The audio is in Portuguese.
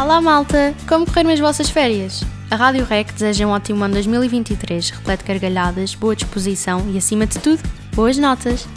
Olá malta! Como correram as vossas férias? A Rádio Rec deseja um ótimo ano 2023, repleto de gargalhadas, boa disposição e, acima de tudo, boas notas!